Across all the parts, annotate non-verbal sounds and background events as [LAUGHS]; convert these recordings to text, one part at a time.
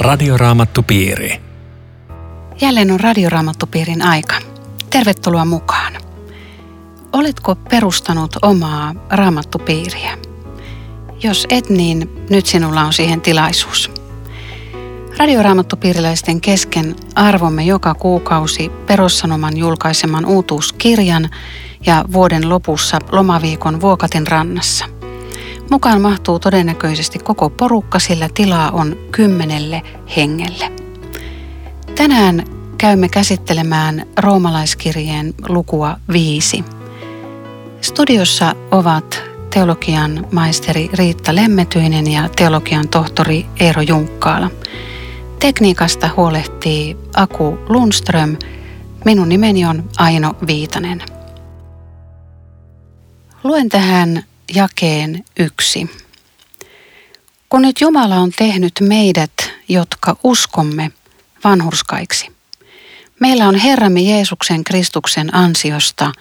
Radioraamattupiiri. Jälleen on Radioraamattupiirin aika. Tervetuloa mukaan. Oletko perustanut omaa raamattupiiriä? Jos et, niin nyt sinulla on siihen tilaisuus. Radioraamattupiiriläisten kesken arvomme joka kuukausi perussanoman julkaiseman uutuuskirjan ja vuoden lopussa lomaviikon Vuokatin rannassa – Mukaan mahtuu todennäköisesti koko porukka, sillä tilaa on kymmenelle hengelle. Tänään käymme käsittelemään roomalaiskirjeen lukua viisi. Studiossa ovat teologian maisteri Riitta Lemmetyinen ja teologian tohtori Eero Junkkaala. Tekniikasta huolehtii Aku Lundström. Minun nimeni on Aino Viitanen. Luen tähän jakeen yksi. Kun nyt Jumala on tehnyt meidät, jotka uskomme, vanhurskaiksi, meillä on Herramme Jeesuksen Kristuksen ansiosta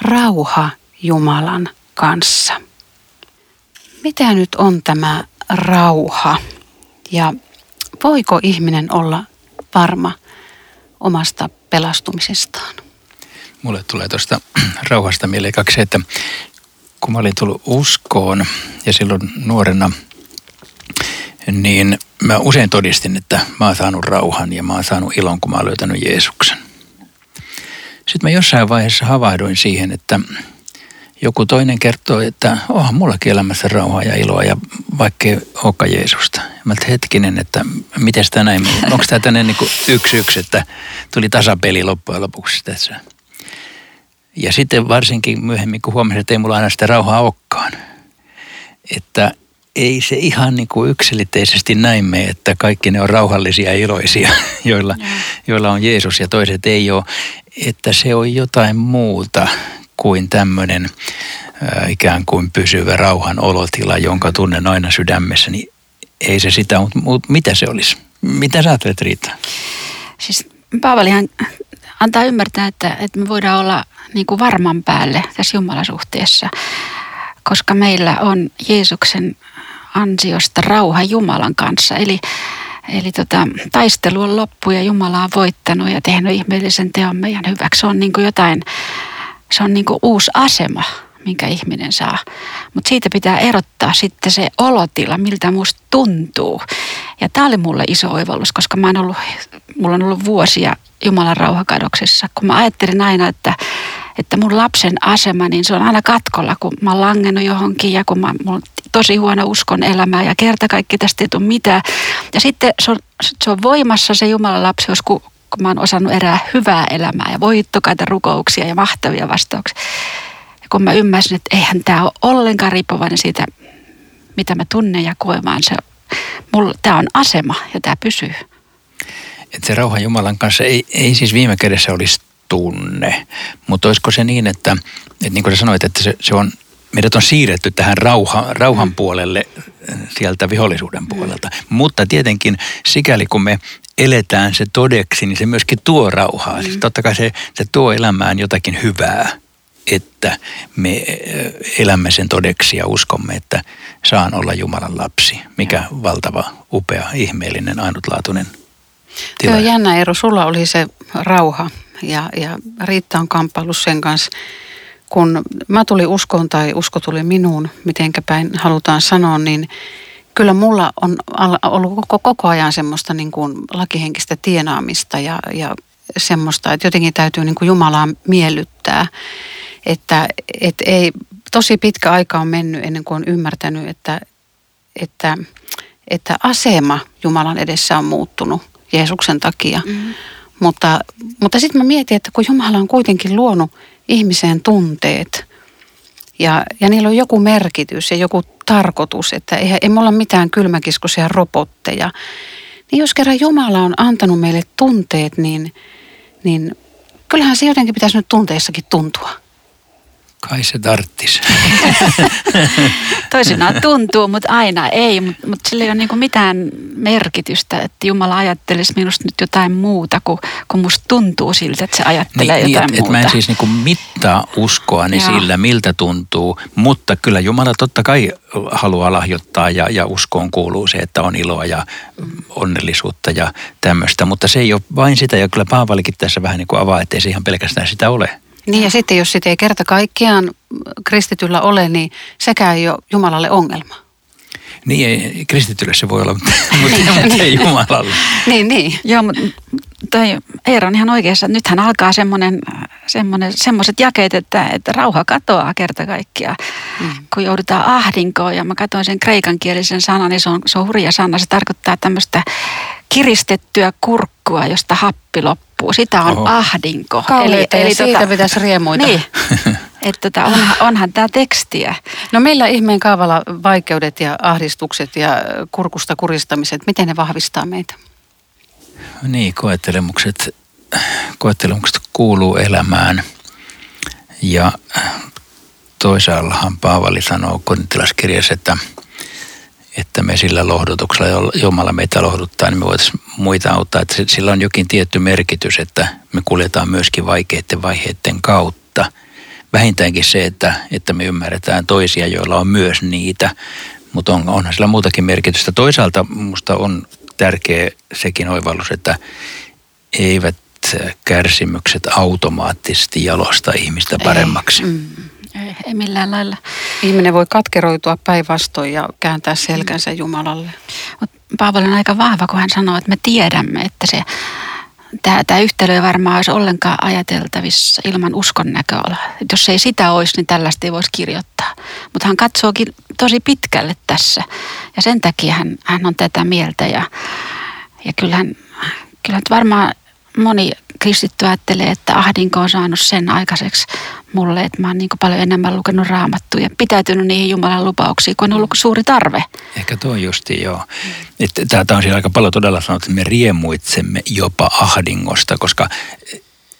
rauha Jumalan kanssa. Mitä nyt on tämä rauha ja voiko ihminen olla varma omasta pelastumisestaan? Mulle tulee tuosta [CLEARS THROAT] rauhasta mieleen kaksi, että kun mä olin tullut uskoon ja silloin nuorena, niin mä usein todistin, että mä oon saanut rauhan ja mä oon saanut ilon, kun mä oon löytänyt Jeesuksen. Sitten mä jossain vaiheessa havahduin siihen, että joku toinen kertoo, että oh, mullakin elämässä rauhaa ja iloa ja vaikkei olekaan Jeesusta. Mä hetkinen, että miten tämä näin, onko tämä tänne niin yksi yksi, että tuli tasapeli loppujen lopuksi tässä. Ja sitten varsinkin myöhemmin, kun huomasin, että ei mulla aina sitä rauhaa olekaan. Että ei se ihan niin kuin yksilitteisesti näin mene, että kaikki ne on rauhallisia ja iloisia, [LAUGHS] joilla, joilla on Jeesus ja toiset ei ole. Että se on jotain muuta kuin tämmöinen äh, ikään kuin pysyvä rauhan olotila, jonka tunnen aina sydämessä. Niin ei se sitä, mutta, mutta mitä se olisi? Mitä sä ajattelet Riitta? Siis Paavalihan antaa ymmärtää, että, että me voidaan olla niin kuin varman päälle tässä Jumalasuhteessa, koska meillä on Jeesuksen ansiosta rauha Jumalan kanssa. Eli, eli tota, taistelu on loppu ja Jumala on voittanut ja tehnyt ihmeellisen teon meidän hyväksi. Se on niin kuin jotain, se on niin kuin uusi asema minkä ihminen saa. Mutta siitä pitää erottaa sitten se olotila, miltä musta tuntuu. Ja tämä oli mulle iso oivallus, koska mä ollut, mulla on ollut vuosia Jumalan rauhakadoksessa, kun mä ajattelin aina, että että mun lapsen asema, niin se on aina katkolla, kun mä oon langennut johonkin ja kun mä, mulla on tosi huono uskon elämää ja kerta kaikki tästä ei tule mitään. Ja sitten se on, se on voimassa se Jumalan lapsi, jos kun, kun mä oon osannut erää hyvää elämää ja voittokaita rukouksia ja mahtavia vastauksia kun mä ymmärsin, että eihän tämä ole ollenkaan riippuvainen siitä, mitä mä tunnen ja koen, vaan se, mulla, tämä on asema ja tämä pysyy. Että se rauha Jumalan kanssa ei, ei siis viime kädessä olisi tunne, mutta olisiko se niin, että, että niin kuin sä sanoit, että se, se on, meidät on siirretty tähän rauha, rauhan puolelle sieltä vihollisuuden puolelta. Mm. Mutta tietenkin sikäli kun me eletään se todeksi, niin se myöskin tuo rauhaa. Siis mm. Siis totta kai se, se tuo elämään jotakin hyvää että me elämme sen todeksi ja uskomme, että saan olla Jumalan lapsi. Mikä valtava, upea, ihmeellinen, ainutlaatuinen tila. Joo, jännä Eero, sulla oli se rauha ja, ja Riitta on kamppailu sen kanssa. Kun mä tulin uskoon tai usko tuli minuun, mitenkä päin halutaan sanoa, niin kyllä mulla on ollut koko, koko ajan semmoista niin kuin lakihenkistä tienaamista ja, ja semmoista, että jotenkin täytyy niin kuin Jumalaa miellyttää. Että, että ei, tosi pitkä aika on mennyt ennen kuin on ymmärtänyt, että, että, että asema Jumalan edessä on muuttunut Jeesuksen takia. Mm-hmm. Mutta, mutta sitten mä mietin, että kun Jumala on kuitenkin luonut ihmiseen tunteet ja, ja niillä on joku merkitys ja joku tarkoitus, että ei, ei me olla mitään kylmäkiskoisia robotteja. Niin jos kerran Jumala on antanut meille tunteet, niin, niin kyllähän se jotenkin pitäisi nyt tunteissakin tuntua. Kai se tarttis. [LAUGHS] Toisinaan tuntuu, mutta aina ei. Mutta mut sillä ei ole niinku mitään merkitystä, että Jumala ajattelisi minusta nyt jotain muuta, kuin kun musta tuntuu siltä, että se ajattelee niin, jotain niin, et, muuta. Et mä en siis niinku mittaa uskoani Joo. sillä, miltä tuntuu, mutta kyllä Jumala totta kai haluaa lahjoittaa ja, ja uskoon kuuluu se, että on iloa ja onnellisuutta ja tämmöistä. Mutta se ei ole vain sitä ja kyllä Paavalikin tässä vähän niin kuin avaa, että ei se ihan pelkästään sitä ole. Niin ja sitten jos sitä ei kerta kaikkiaan kristityllä ole, niin sekään ei ole Jumalalle ongelma. Niin ei, kristitylle se voi olla, mutta, [LAUGHS] mutta, mutta ei Jumalalle. Niin, niin. Joo, mutta toi Eero on ihan oikeassa. että Nythän alkaa semmoinen, semmoinen, semmoiset jakeet, että, että rauha katoaa kerta kaikkiaan, mm. kun joudutaan ahdinkoon. Ja mä katsoin sen kreikankielisen sanan, niin se on, se on hurja sana. Se tarkoittaa tämmöistä kiristettyä kurkkua, josta happi loppuu. Sitä on Oho. ahdinko. Kauheita eli, ja siitä pitäisi riemuita. Niin, että tota, onhan, onhan tämä tekstiä. No meillä ihmeen kaavalla vaikeudet ja ahdistukset ja kurkusta kuristamiset, miten ne vahvistaa meitä? Niin, koettelemukset, koettelemukset kuuluu elämään. Ja toisaallahan Paavali sanoo korintilaskirjassa, että, että me sillä lohdutuksella, jolla Jumala meitä lohduttaa, niin me voitaisiin muita auttaa. Että sillä on jokin tietty merkitys, että me kuljetaan myöskin vaikeiden vaiheiden kautta. Vähintäänkin se, että, että me ymmärretään toisia, joilla on myös niitä, mutta on, onhan sillä muutakin merkitystä. Toisaalta minusta on tärkeä sekin oivallus, että eivät kärsimykset automaattisesti jalosta ihmistä paremmaksi. Mm, ei, ei millään lailla. Ihminen voi katkeroitua päinvastoin ja kääntää selkänsä Jumalalle. Mut Paavali on aika vahva, kun hän sanoo, että me tiedämme, että se, tämä, tämä yhtälö ei varmaan olisi ollenkaan ajateltavissa ilman uskon näköalaa. Jos ei sitä olisi, niin tällaista ei voisi kirjoittaa. Mutta hän katsookin tosi pitkälle tässä. Ja sen takia hän, hän on tätä mieltä. Ja, ja kyllähän, kyllähän varmaan moni kristitty ajattelee, että ahdinko on saanut sen aikaiseksi mulle, että mä oon niin paljon enemmän lukenut raamattuja ja pitäytynyt niihin Jumalan lupauksiin, kun on ollut suuri tarve. Ehkä tuo justi joo. Tämä on siinä aika paljon todella sanottu, että me riemuitsemme jopa ahdingosta, koska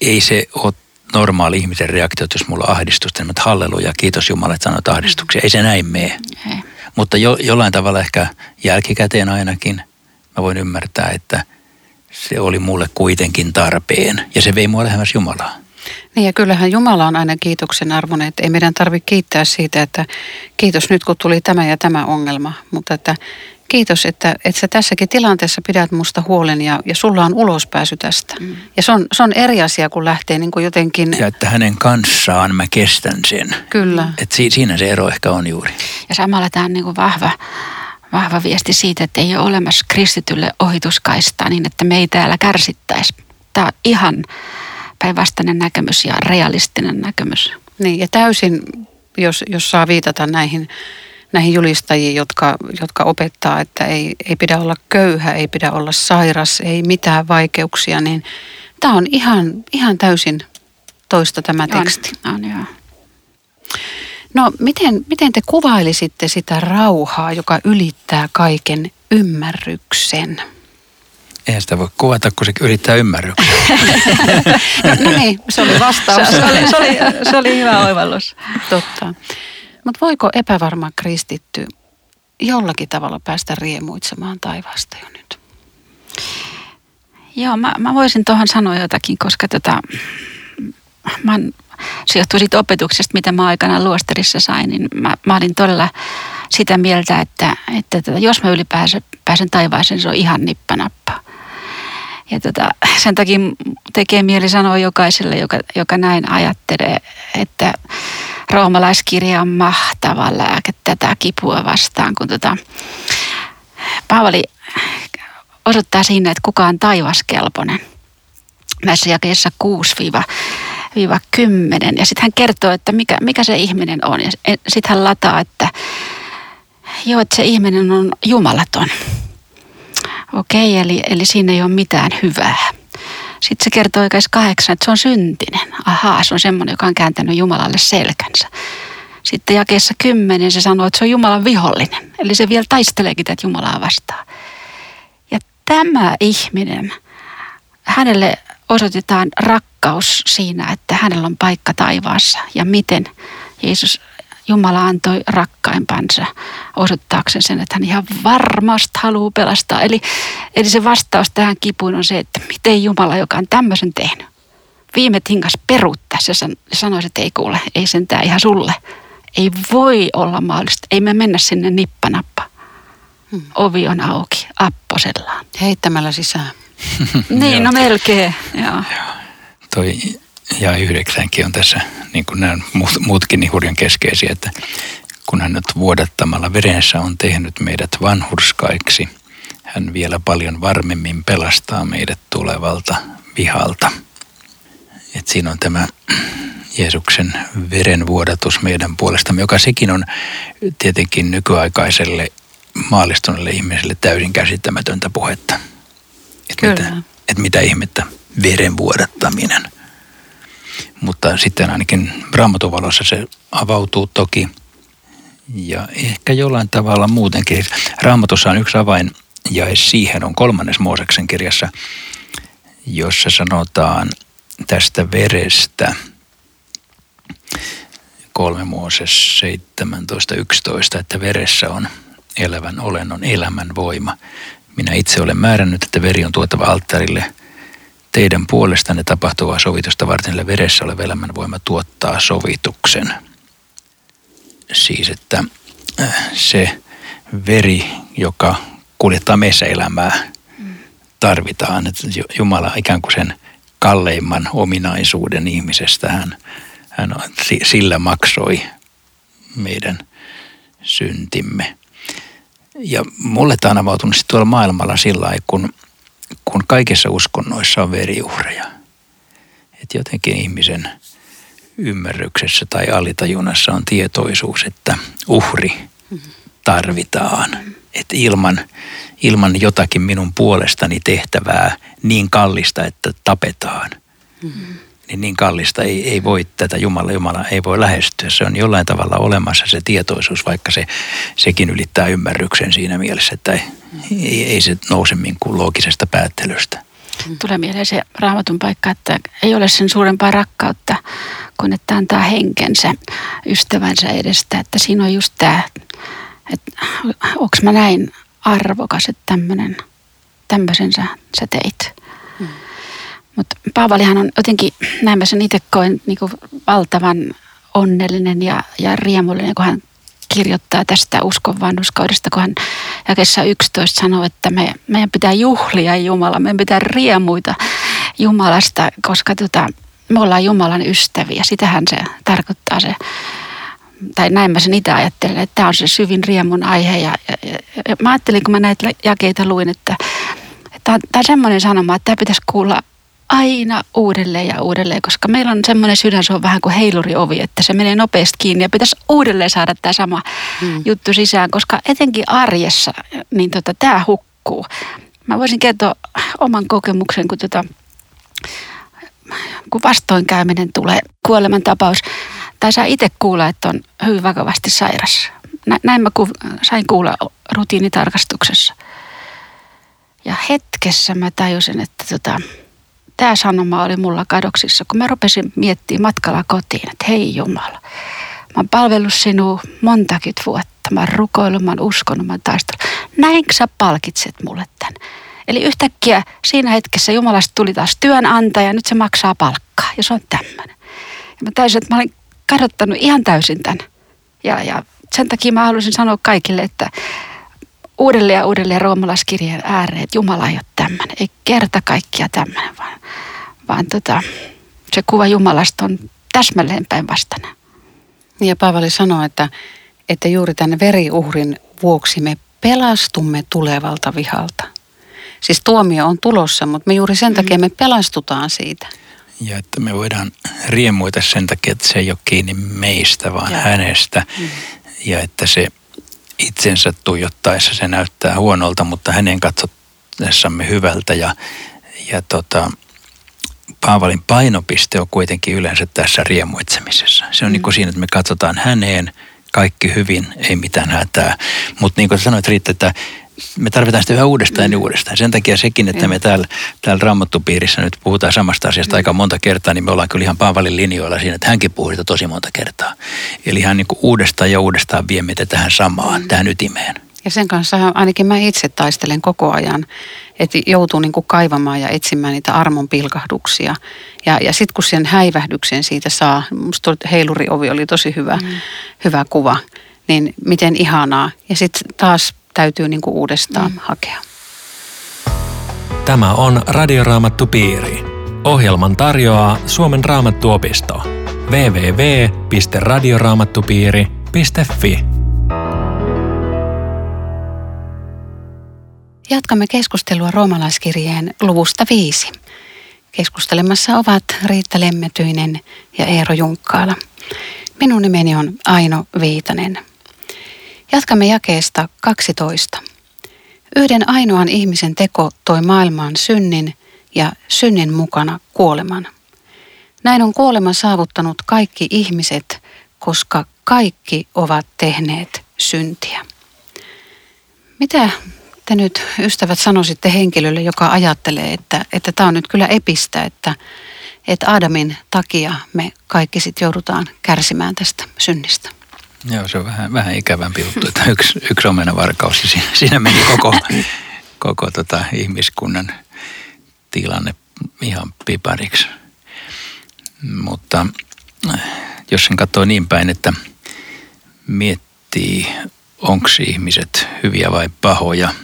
ei se ole normaali ihmisen reaktio, että jos mulla on ahdistusta, niin halleluja, kiitos Jumala, että sanoit ahdistuksia. Ei se näin mene. Ei. Mutta jo, jollain tavalla ehkä jälkikäteen ainakin mä voin ymmärtää, että se oli mulle kuitenkin tarpeen. Ja se vei mua lähemmäs Jumalaa. Niin ja kyllähän Jumala on aina kiitoksen arvoinen, että ei meidän tarvitse kiittää siitä, että kiitos nyt kun tuli tämä ja tämä ongelma, mutta että kiitos, että, että sä tässäkin tilanteessa pidät musta huolen ja, ja sulla on ulospääsy tästä. Mm. Ja se on, se on eri asia, kun lähtee niin kuin jotenkin, Ja että hänen kanssaan mä kestän sen. kyllä, Et si, siinä se ero ehkä on juuri. Ja samalla tämä on niin kuin vahva, vahva viesti siitä, että ei ole olemassa kristitylle ohituskaistaa niin, että me ei täällä kärsittäisi. Tämä on ihan päinvastainen näkemys ja realistinen näkemys. niin ja täysin, jos, jos saa viitata näihin, näihin julistajiin, jotka, jotka opettaa, että ei, ei pidä olla köyhä, ei pidä olla sairas, ei mitään vaikeuksia, niin tämä on ihan, ihan täysin toista tämä teksti. On, on joo. No miten, miten te kuvailisitte sitä rauhaa, joka ylittää kaiken ymmärryksen? Eihän sitä voi kuvata, kun se yrittää ymmärryksen. [LAUGHS] No, no niin, se oli vastaus. Se, se, oli, se, oli, se oli hyvä oivallus. Totta. Mutta voiko epävarma kristitty jollakin tavalla päästä riemuitsemaan taivaasta jo nyt? Joo, mä, mä voisin tuohon sanoa jotakin, koska tota, mä oon, se johtuu siitä opetuksesta, mitä mä aikana luostarissa sain, niin mä, mä olin todella sitä mieltä, että, että tota, jos mä ylipääsen pääsen taivaaseen, se on ihan nippanappa. Ja tota, sen takia tekee mieli sanoa jokaiselle, joka, joka näin ajattelee, että roomalaiskirja on mahtava lääke tätä kipua vastaan, kun tota, Paavali osoittaa siinä, että kuka on taivaskelpoinen. Näissä jakeissa 6-10. Ja sitten hän kertoo, että mikä, mikä se ihminen on. Ja sitten hän lataa, että joo, että se ihminen on jumalaton. Okei, eli, eli siinä ei ole mitään hyvää. Sitten se kertoo oikeassa kahdeksan, että se on syntinen. Ahaa, se on semmoinen, joka on kääntänyt Jumalalle selkänsä. Sitten jakeessa kymmenen se sanoo, että se on Jumalan vihollinen. Eli se vielä taisteleekin tätä Jumalaa vastaan. Ja tämä ihminen, hänelle osoitetaan rakkaus siinä, että hänellä on paikka taivaassa. Ja miten? Jeesus, Jumala antoi rakkaimpansa osoittaakseen sen, että hän ihan varmasti haluaa pelastaa. Eli, eli se vastaus tähän kipuun on se, että miten Jumala, joka on tämmöisen tehnyt, viime tingas peruuttaa. Se sanoisi, että ei kuule, ei sentään ihan sulle. Ei voi olla mahdollista. Ei me mennä sinne nippanappa. Hmm. Ovi on auki, apposellaan. Heittämällä sisään. Niin, no melkein, joo. Toi ja yhdeksänkin on tässä, niin kuin nämä muut, muutkin niin hurjan keskeisiä, että kun hän nyt vuodattamalla verensä on tehnyt meidät vanhurskaiksi, hän vielä paljon varmemmin pelastaa meidät tulevalta vihalta. Et siinä on tämä Jeesuksen verenvuodatus meidän puolestamme, joka sekin on tietenkin nykyaikaiselle maallistuneelle ihmiselle täysin käsittämätöntä puhetta. Että mitä, et mitä ihmettä verenvuodattaminen. Mutta sitten ainakin raamatuvalossa se avautuu toki. Ja ehkä jollain tavalla muutenkin. Raamatussa on yksi avain ja siihen on kolmannes Mooseksen kirjassa, jossa sanotaan tästä verestä – 3 Mooses 17.11, että veressä on elävän olennon elämän voima. Minä itse olen määrännyt, että veri on tuotava alttarille teidän puolestanne tapahtuvaa sovitusta varten, veressä oleva elämän voima tuottaa sovituksen. Siis, että äh, se veri, joka kuljettaa meissä elämää, tarvitaan. Että Jumala ikään kuin sen kalleimman ominaisuuden ihmisestä hän hän sillä maksoi meidän syntimme. Ja mulle tämä on avautunut tuolla maailmalla sillä lailla, kun, kun kaikissa uskonnoissa on veriuhreja. Että jotenkin ihmisen ymmärryksessä tai alitajunnassa on tietoisuus, että uhri tarvitaan. Että ilman, ilman jotakin minun puolestani tehtävää niin kallista, että tapetaan, mm-hmm niin, niin kallista ei, ei voi tätä Jumala, Jumala ei voi lähestyä. Se on jollain tavalla olemassa se tietoisuus, vaikka se, sekin ylittää ymmärryksen siinä mielessä, että ei, ei, ei se nouse kuin loogisesta päättelystä. Tulee mieleen se raamatun paikka, että ei ole sen suurempaa rakkautta kuin että antaa henkensä ystävänsä edestä. Että siinä on just tämä, että onko mä näin arvokas, että tämmöinen, tämmöisen sä, sä teit. Mutta Paavalihan on jotenkin, näin mä sen itse koen, niin valtavan onnellinen ja, ja riemullinen, kun hän kirjoittaa tästä uskon vanhuskaudesta, kun hän jakessa 11 sanoo, että me, meidän pitää juhlia Jumala, meidän pitää riemuita Jumalasta, koska tota, me ollaan Jumalan ystäviä. Sitähän se tarkoittaa se, tai näin mä sen itse ajattelen, että tämä on se syvin riemun aihe. Ja, ja, ja, mä ajattelin, kun mä näitä jakeita luin, että tämä on semmoinen sanoma, että tämä pitäisi kuulla aina uudelleen ja uudelleen, koska meillä on semmoinen sydän, se on vähän kuin heiluriovi, että se menee nopeasti kiinni ja pitäisi uudelleen saada tämä sama hmm. juttu sisään, koska etenkin arjessa niin tota, tämä hukkuu. Mä voisin kertoa oman kokemuksen, kun, tota, kun vastoinkäyminen tulee, kuolemantapaus, tai saa itse kuulla, että on hyvin vakavasti sairas. Näin mä sain kuulla rutiinitarkastuksessa. Ja hetkessä mä tajusin, että tota, tämä sanoma oli mulla kadoksissa, kun mä rupesin miettimään matkalla kotiin, että hei Jumala, mä oon palvellut sinua montakin vuotta. Mä oon rukoillut, mä oon uskonut, mä oon taistellut. Näinkö sä palkitset mulle tämän? Eli yhtäkkiä siinä hetkessä Jumalasta tuli taas työnantaja, nyt se maksaa palkkaa ja se on tämmöinen. Ja mä taisin, että mä olin kadottanut ihan täysin tämän. Ja, ja sen takia mä haluaisin sanoa kaikille, että uudelleen ja uudelleen roomalaiskirjeen ääreen, että Jumala ei ole tämmöinen. Ei kerta kaikkia tämmöinen, vaan, vaan tota, se kuva Jumalasta on täsmälleen päinvastainen. Ja Paavali sanoi, että, että juuri tämän veriuhrin vuoksi me pelastumme tulevalta vihalta. Siis tuomio on tulossa, mutta me juuri sen takia me pelastutaan siitä. Ja että me voidaan riemuita sen takia, että se ei ole kiinni meistä, vaan ja. hänestä. Mm. Ja että se itsensä tuijottaessa se näyttää huonolta, mutta hänen katsotessamme hyvältä ja, ja tota, Paavalin painopiste on kuitenkin yleensä tässä riemuitsemisessa. Se on mm. niin kuin siinä, että me katsotaan häneen, kaikki hyvin, ei mitään hätää. Mutta niin kuin sanoit Riitta, että me tarvitaan sitä yhä uudestaan ja uudestaan. Sen takia sekin, että me täällä, täällä Raamattupiirissä nyt puhutaan samasta asiasta aika monta kertaa, niin me ollaan kyllä ihan Paavalin linjoilla siinä, että hänkin puhuu sitä tosi monta kertaa. Eli hän niin kuin uudestaan ja uudestaan vie meitä tähän samaan, mm. tähän ytimeen. Ja sen kanssa ainakin mä itse taistelen koko ajan, että joutuu niin kuin kaivamaan ja etsimään niitä armon pilkahduksia. Ja, ja sitten kun sen häivähdyksen siitä saa, musta heiluriovi oli tosi hyvä, mm. hyvä kuva, niin miten ihanaa. Ja sitten taas täytyy niin kuin uudestaan mm. hakea. Tämä on Radioraamattu Piiri. Ohjelman tarjoaa Suomen raamattuopisto. www.radioraamattupiiri.fi Jatkamme keskustelua roomalaiskirjeen luvusta viisi. Keskustelemassa ovat Riitta Lemmetyinen ja Eero Junkkaala. Minun nimeni on Aino Viitanen. Jatkamme jakeesta 12. Yhden ainoan ihmisen teko toi maailmaan synnin ja synnin mukana kuoleman. Näin on kuolema saavuttanut kaikki ihmiset, koska kaikki ovat tehneet syntiä. Mitä te nyt ystävät sanoisitte henkilölle, joka ajattelee, että, että tämä on nyt kyllä epistä, että, että Aadamin takia me kaikki sitten joudutaan kärsimään tästä synnistä? Joo, se on vähän, vähän ikävämpi juttu, että [LAUGHS] yksi, yksi omenavarkaus ja siinä, siinä meni koko, [LAUGHS] koko tota ihmiskunnan tilanne ihan pipariksi. Mutta jos sen katsoo niin päin, että miettii, onko ihmiset hyviä vai pahoja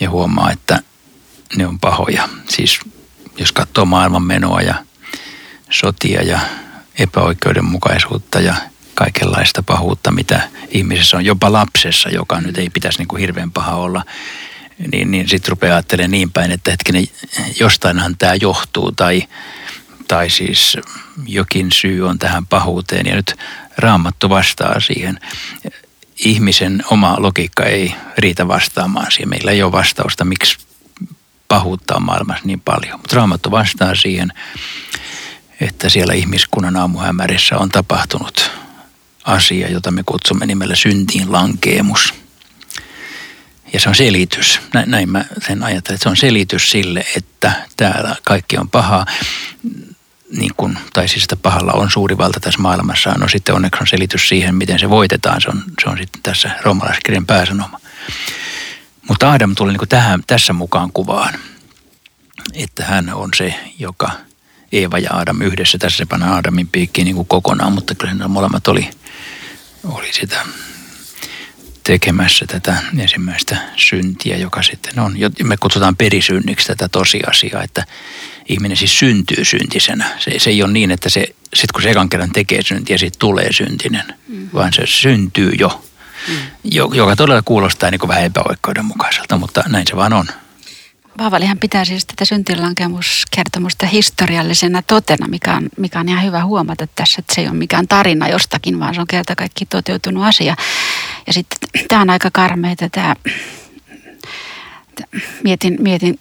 ja huomaa, että ne on pahoja. Siis jos katsoo maailman menoa ja sotia ja epäoikeudenmukaisuutta ja kaikenlaista pahuutta, mitä ihmisessä on, jopa lapsessa, joka nyt ei pitäisi niin kuin hirveän paha olla, niin, niin sitten rupeaa ajattelemaan niin päin, että hetkinen, jostainhan tämä johtuu tai, tai siis jokin syy on tähän pahuuteen ja nyt raamattu vastaa siihen. Ihmisen oma logiikka ei riitä vastaamaan siihen. Meillä ei ole vastausta, miksi pahuutta on maailmassa niin paljon. Mutta raamattu vastaa siihen, että siellä ihmiskunnan aamuhämärissä on tapahtunut asia, jota me kutsumme nimellä syntiin lankeemus. Ja se on selitys. Näin mä sen ajattelen, että se on selitys sille, että täällä kaikki on pahaa. Niin kun, tai siis että pahalla on suuri valta tässä maailmassa. No sitten onneksi on selitys siihen, miten se voitetaan. Se on, se on sitten tässä roomalaiskirjan pääsanoma. Mutta Adam tuli niin tähän, tässä mukaan kuvaan, että hän on se, joka Eeva ja Adam yhdessä, tässä se panna Adamin piikkiin niin kokonaan, mutta kyllä ne molemmat oli oli sitä tekemässä tätä ensimmäistä syntiä, joka sitten on, me kutsutaan perisynniksi tätä tosiasiaa, että ihminen siis syntyy syntisenä. Se, se ei ole niin, että se, sitten kun se ekan kerran tekee syntiä, siitä tulee syntinen, mm. vaan se syntyy jo, mm. joka todella kuulostaa niin kuin vähän epäoikeudenmukaiselta, mutta näin se vaan on. Paavalihan pitää siis tätä syntilankemuskertomusta historiallisena totena, mikä on, mikä on ihan hyvä huomata tässä, että se ei ole mikään tarina jostakin, vaan se on kerta kaikki toteutunut asia. Ja sitten tämä on aika karmeita tämä, mietin, mietin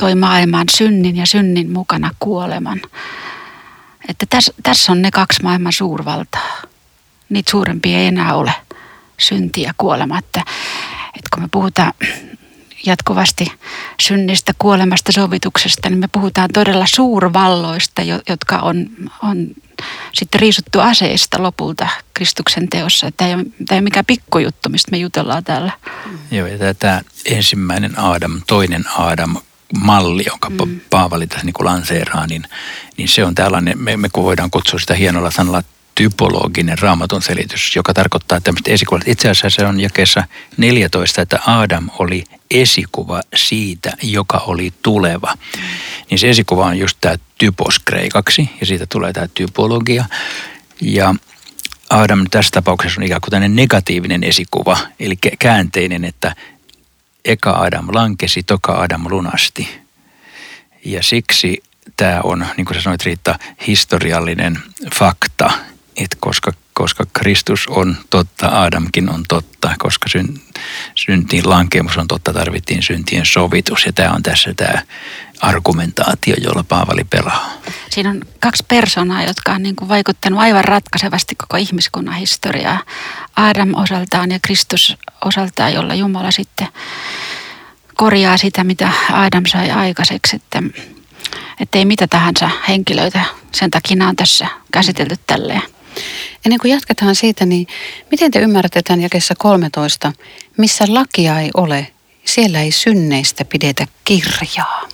toi maailman synnin ja synnin mukana kuoleman. Että tässä, tässä on ne kaksi maailman suurvaltaa. Niitä suurempia ei enää ole, synti ja kuolema. Että, että kun me puhutaan jatkuvasti synnistä, kuolemasta, sovituksesta, niin me puhutaan todella suurvalloista, jotka on, on sitten riisuttu aseista lopulta Kristuksen teossa. Tämä ei ole, tämä ei ole mikään pikkujuttu, mistä me jutellaan täällä. Joo, ja tämä ensimmäinen Aadam, toinen Aadam, malli, jonka mm. Paavali tässä niin lanseeraa, niin, niin se on tällainen, me, me voidaan kutsua sitä hienolla sanalla typologinen raamatun selitys, joka tarkoittaa tämmöistä esikuvat. Itse asiassa se on jakeessa 14, että Adam oli esikuva siitä, joka oli tuleva. Niin se esikuva on just tämä typos kreikaksi ja siitä tulee tämä typologia. Ja Adam tässä tapauksessa on ikään kuin negatiivinen esikuva, eli käänteinen, että eka Adam lankesi, toka Adam lunasti. Ja siksi tämä on, niin kuin sä sanoit Riitta, historiallinen fakta, että koska, koska Kristus on totta, Adamkin on totta, koska syn, syntiin lankemus on totta, tarvittiin syntien sovitus. Ja tämä on tässä tämä argumentaatio, jolla Paavali pelaa. Siinä on kaksi persoonaa, jotka on niin kuin vaikuttanut aivan ratkaisevasti koko ihmiskunnan historiaa. Adam osaltaan ja Kristus osaltaan, jolla Jumala sitten korjaa sitä, mitä Adam sai aikaiseksi. Että, että ei mitä tahansa henkilöitä. Sen takia on tässä käsitelty tälleen. Ennen kuin jatketaan siitä, niin miten te ymmärrätte tämän jakessa 13, missä lakia ei ole, siellä ei synneistä pidetä kirjaa?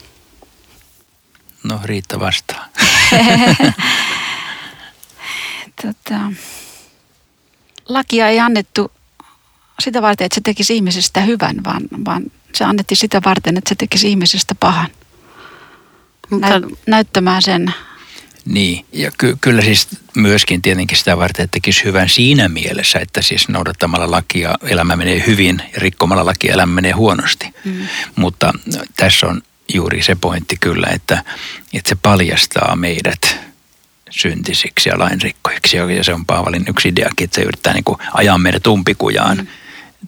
No Riitta vastaa. [LAUGHS] tota, lakia ei annettu sitä varten, että se tekisi ihmisestä hyvän, vaan, vaan se annettiin sitä varten, että se tekisi ihmisestä pahan. Mutta... näyttämään sen niin, ja ky- kyllä siis myöskin tietenkin sitä varten, että tekisi hyvän siinä mielessä, että siis noudattamalla lakia elämä menee hyvin ja rikkomalla lakia elämä menee huonosti. Mm. Mutta tässä on juuri se pointti kyllä, että, että se paljastaa meidät syntisiksi ja lainrikkojiksi. Ja se on Paavalin yksi ideakin, että se yrittää niin kuin ajaa meidät umpikujaan mm.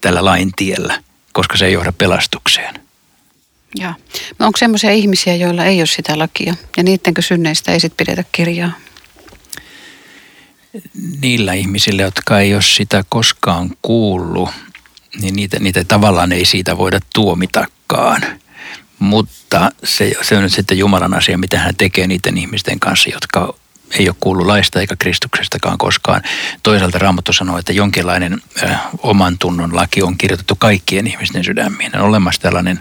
tällä lain tiellä, koska se ei johda pelastukseen. Joo. No onko sellaisia ihmisiä, joilla ei ole sitä lakia ja niidenkö synneistä ei sitten pidetä kirjaa? Niillä ihmisillä, jotka ei ole sitä koskaan kuullut, niin niitä, niitä tavallaan ei siitä voida tuomitakaan. Mutta se, se on nyt sitten Jumalan asia, mitä hän tekee niiden ihmisten kanssa, jotka ei ole kuullut laista eikä Kristuksestakaan koskaan. Toisaalta Raamattu sanoo, että jonkinlainen äh, oman tunnon laki on kirjoitettu kaikkien ihmisten sydämiin. On olemassa tällainen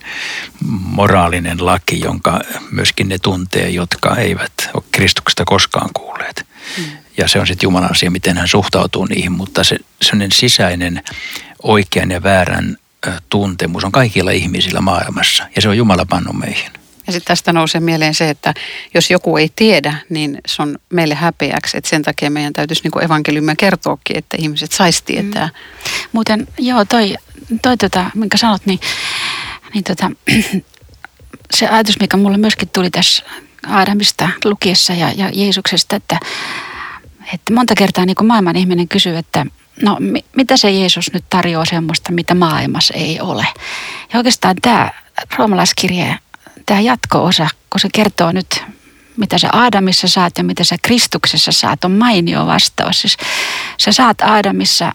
moraalinen laki, jonka myöskin ne tuntee, jotka eivät ole Kristuksesta koskaan kuulleet. Mm. Ja se on sitten Jumalan asia, miten hän suhtautuu niihin, mutta se sellainen sisäinen oikean ja väärän tuntemus on kaikilla ihmisillä maailmassa ja se on Jumala pannut meihin. Ja sitten tästä nousee mieleen se, että jos joku ei tiedä, niin se on meille häpeäksi. Että sen takia meidän täytyisi niin evankeliumia kertoakin, että ihmiset saisi tietää. Mm. Muuten joo, toi, toi tota, minkä sanot, niin, niin tota, [CLEARS THROAT] se ajatus, mikä mulle myöskin tuli tässä Aadamista lukiessa ja, ja Jeesuksesta, että, että monta kertaa niin kuin maailman ihminen kysyy, että no mi, mitä se Jeesus nyt tarjoaa semmoista, mitä maailmassa ei ole. Ja oikeastaan tämä roomalaiskirje tämä jatko-osa, kun se kertoo nyt, mitä sä Aadamissa saat ja mitä sä Kristuksessa saat, on mainio vastaus. Siis sä saat Aadamissa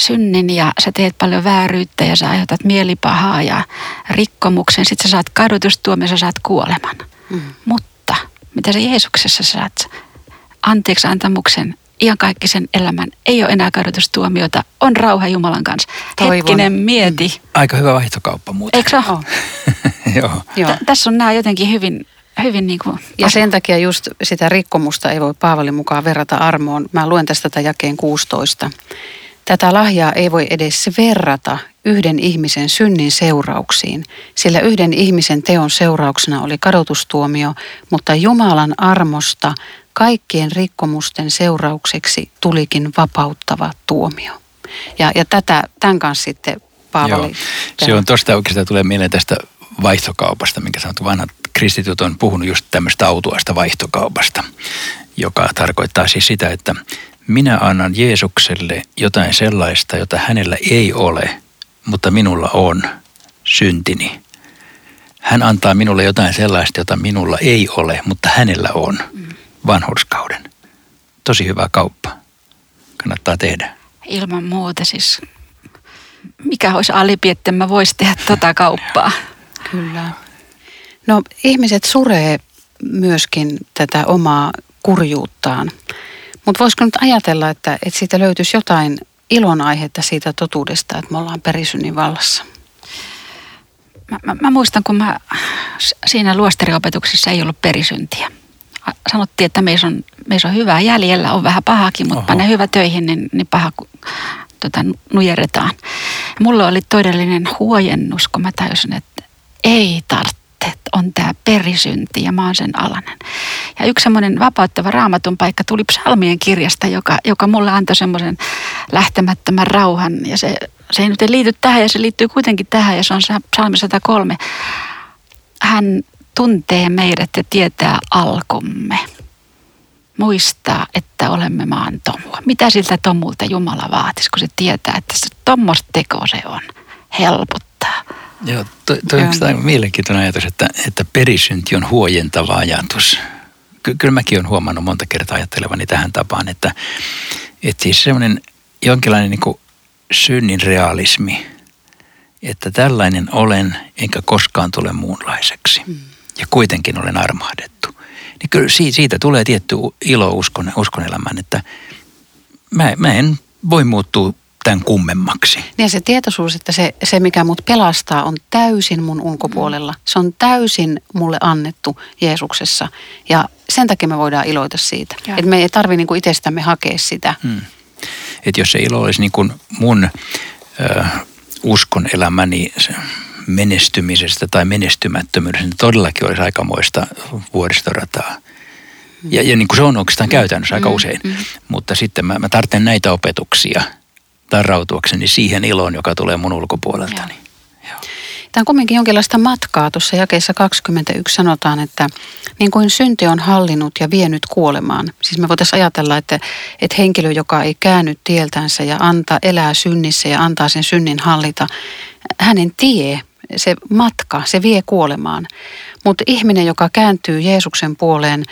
synnin ja sä teet paljon vääryyttä ja sä aiheutat mielipahaa ja rikkomuksen. Sitten sä saat kadotustuomio, sä saat kuoleman. Mm. Mutta mitä sä Jeesuksessa saat? Anteeksi antamuksen iankaikkisen elämän, ei ole enää kadotustuomiota, on rauha Jumalan kanssa. Toivon. Hetkinen, mieti. Mm. Aika hyvä vaihtokauppa muuten. Eikö se ole? [LAUGHS] Joo. Joo. T- tässä on nämä jotenkin hyvin, hyvin niin kuin... Ja sen takia just sitä rikkomusta ei voi Paavalin mukaan verrata armoon. Mä luen tästä tätä jakeen 16. Tätä lahjaa ei voi edes verrata yhden ihmisen synnin seurauksiin, sillä yhden ihmisen teon seurauksena oli kadotustuomio, mutta Jumalan armosta kaikkien rikkomusten seuraukseksi tulikin vapauttava tuomio. Ja, ja tätä, tämän kanssa sitten Paavali. Joo, se on tuosta oikeastaan tulee mieleen tästä vaihtokaupasta, minkä sanottu vanhat kristityt on puhunut just tämmöistä autuasta vaihtokaupasta, joka tarkoittaa siis sitä, että minä annan Jeesukselle jotain sellaista, jota hänellä ei ole, mutta minulla on, syntini. Hän antaa minulle jotain sellaista, jota minulla ei ole, mutta hänellä on, vanhurskauden. Tosi hyvä kauppa. Kannattaa tehdä. Ilman muuta siis. Mikä olisi alipi, että mä voisi tehdä tota kauppaa? [LAUGHS] Kyllä. No ihmiset suree myöskin tätä omaa kurjuuttaan. Mutta voisiko nyt ajatella, että, että siitä löytyisi jotain ilonaihetta siitä totuudesta, että me ollaan perisynnin vallassa? Mä, mä, mä muistan, kun mä siinä luostariopetuksessa ei ollut perisyntiä. Sanottiin, että meissä on, meissä on hyvää jäljellä, on vähän pahakin, mutta pane hyvä töihin, niin, niin paha tota, nujerretaan. Mulla oli todellinen huojennus, kun mä tajusin, että ei tarvitse on tämä perisynti ja mä oon sen alainen. Ja yksi semmoinen vapauttava raamatun paikka tuli psalmien kirjasta, joka, joka mulle antoi semmoisen lähtemättömän rauhan. Ja se, se ei nyt liity tähän ja se liittyy kuitenkin tähän ja se on psalmi 103. Hän tuntee meidät ja tietää alkumme. Muistaa, että olemme maan tomua. Mitä siltä tomulta Jumala vaatisi, kun se tietää, että se tommosta teko se on. Helpottaa. Joo, toi, toi on mielenkiintoinen ajatus, että, että perisynti on huojentava ajatus. ky- kyllä mäkin olen huomannut monta kertaa ajattelevani tähän tapaan, että, että siis semmoinen jonkinlainen niin synnin realismi, että tällainen olen, enkä koskaan tule muunlaiseksi. Mm. Ja kuitenkin olen armahdettu. Niin kyllä siitä tulee tietty ilo uskon, uskon elämään, että mä, mä en voi muuttua tämän kummemmaksi. Ja se tietoisuus, että se, se mikä mut pelastaa on täysin mun ulkopuolella. Se on täysin mulle annettu Jeesuksessa. Ja sen takia me voidaan iloita siitä. Että me ei tarvi niinku itsestämme hakea sitä. Hmm. Että jos se ilo olisi niin kuin mun ö, uskon elämäni menestymisestä tai menestymättömyydestä, niin todellakin olisi aikamoista vuoristorataa. Ja, ja niin kuin se on oikeastaan käytännössä aika mm, usein. Mm. Mutta sitten mä, mä tarvitsen näitä opetuksia tarrautuakseni siihen iloon, joka tulee mun ulkopuoleltani. Tämä on kuitenkin jonkinlaista matkaa. Tuossa jakeessa 21 sanotaan, että niin kuin synti on hallinnut ja vienyt kuolemaan. Siis me voitaisiin ajatella, että, että henkilö, joka ei käänny tieltänsä ja antaa elää synnissä ja antaa sen synnin hallita, hänen tie se matka, se vie kuolemaan. Mutta ihminen, joka kääntyy Jeesuksen puoleen,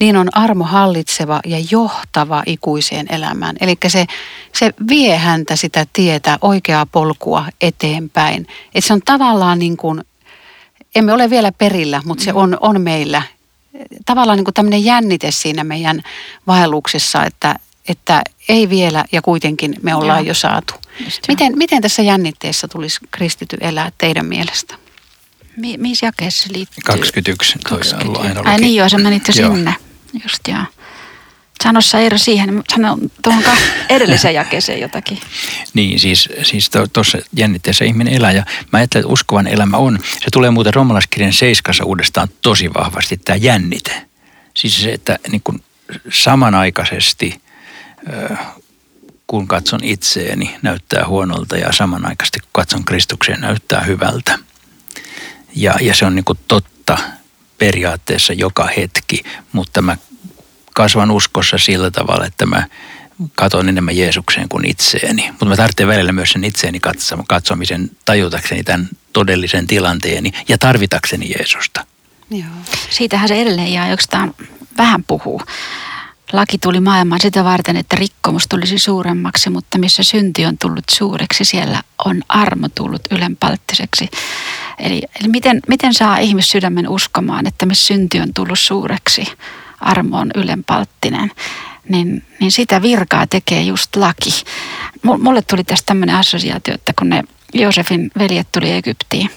niin on armo hallitseva ja johtava ikuiseen elämään. Eli se, se vie häntä sitä tietä, oikeaa polkua eteenpäin. Et se on tavallaan niin kuin, emme ole vielä perillä, mutta se on, on meillä. Tavallaan niin kuin tämmöinen jännite siinä meidän vaelluksessa, että, että ei vielä ja kuitenkin me ollaan Joo. jo saatu. Miten, miten tässä jännitteessä tulisi kristity elää teidän mielestä? Mi- missä jakeessa liittyy? 21. 20. Ai niin joo, sä menit jo sinne. Just joo. Sano sä Eero siihen, sano tuohon edelliseen [LAUGHS] jakeeseen jotakin. Niin, siis, siis tuossa jännitteessä ihminen elää ja mä ajattelen, että uskovan elämä on. Se tulee muuten romalaiskirjan seiskassa uudestaan tosi vahvasti, tämä jännite. Siis se, että niin kuin samanaikaisesti kun katson itseeni, näyttää huonolta ja samanaikaisesti kun katson Kristukseen, näyttää hyvältä. Ja, ja se on niin kuin totta periaatteessa joka hetki, mutta mä kasvan uskossa sillä tavalla, että mä katon enemmän Jeesukseen kuin itseeni. Mutta mä tarvitsen välillä myös sen itseeni katsomisen tajutakseni tämän todellisen tilanteeni ja tarvitakseni Jeesusta. Joo. Siitähän se edelleen jää vähän puhuu. Laki tuli maailmaan sitä varten, että rikkomus tulisi suuremmaksi, mutta missä synti on tullut suureksi, siellä on armo tullut ylenpalttiseksi. Eli, eli miten, miten saa ihmissydämen uskomaan, että missä synti on tullut suureksi, armo on ylenpalttinen, niin, niin sitä virkaa tekee just laki. Mulle tuli tästä tämmöinen assosiaatio, että kun ne Joosefin veljet tuli Egyptiin,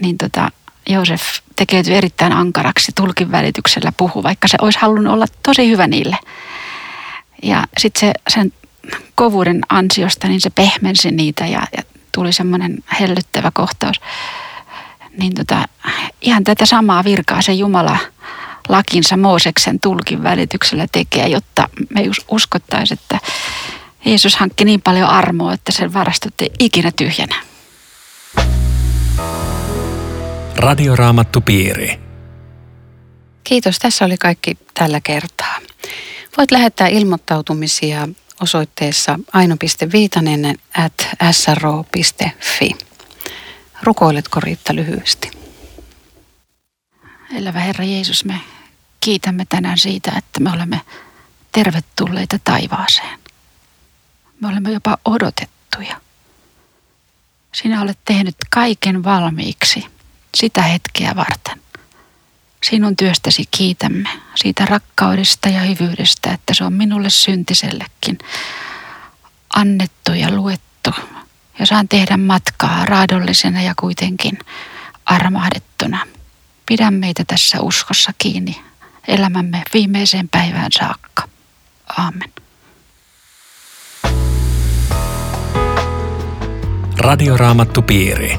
niin tota, Joosef tekeytyi erittäin ankaraksi tulkin välityksellä puhu, vaikka se olisi halunnut olla tosi hyvä niille. Ja sitten se sen kovuuden ansiosta niin se pehmensi niitä ja, ja tuli semmoinen hellyttävä kohtaus. Niin tota, ihan tätä samaa virkaa se Jumala lakinsa Mooseksen tulkin välityksellä tekee, jotta me uskottaisiin, että Jeesus hankki niin paljon armoa, että sen varastot ei ikinä tyhjänä. Radioraamattu piiri. Kiitos. Tässä oli kaikki tällä kertaa. Voit lähettää ilmoittautumisia osoitteessa aino.viitanen at sro.fi. Rukoiletko Riitta lyhyesti? Elävä Herra Jeesus, me kiitämme tänään siitä, että me olemme tervetulleita taivaaseen. Me olemme jopa odotettuja. Sinä olet tehnyt kaiken valmiiksi sitä hetkeä varten. Sinun työstäsi kiitämme siitä rakkaudesta ja hyvyydestä, että se on minulle syntisellekin annettu ja luettu. Ja saan tehdä matkaa raadollisena ja kuitenkin armahdettuna. Pidä meitä tässä uskossa kiinni elämämme viimeiseen päivään saakka. Aamen. Radioraamattupiiri.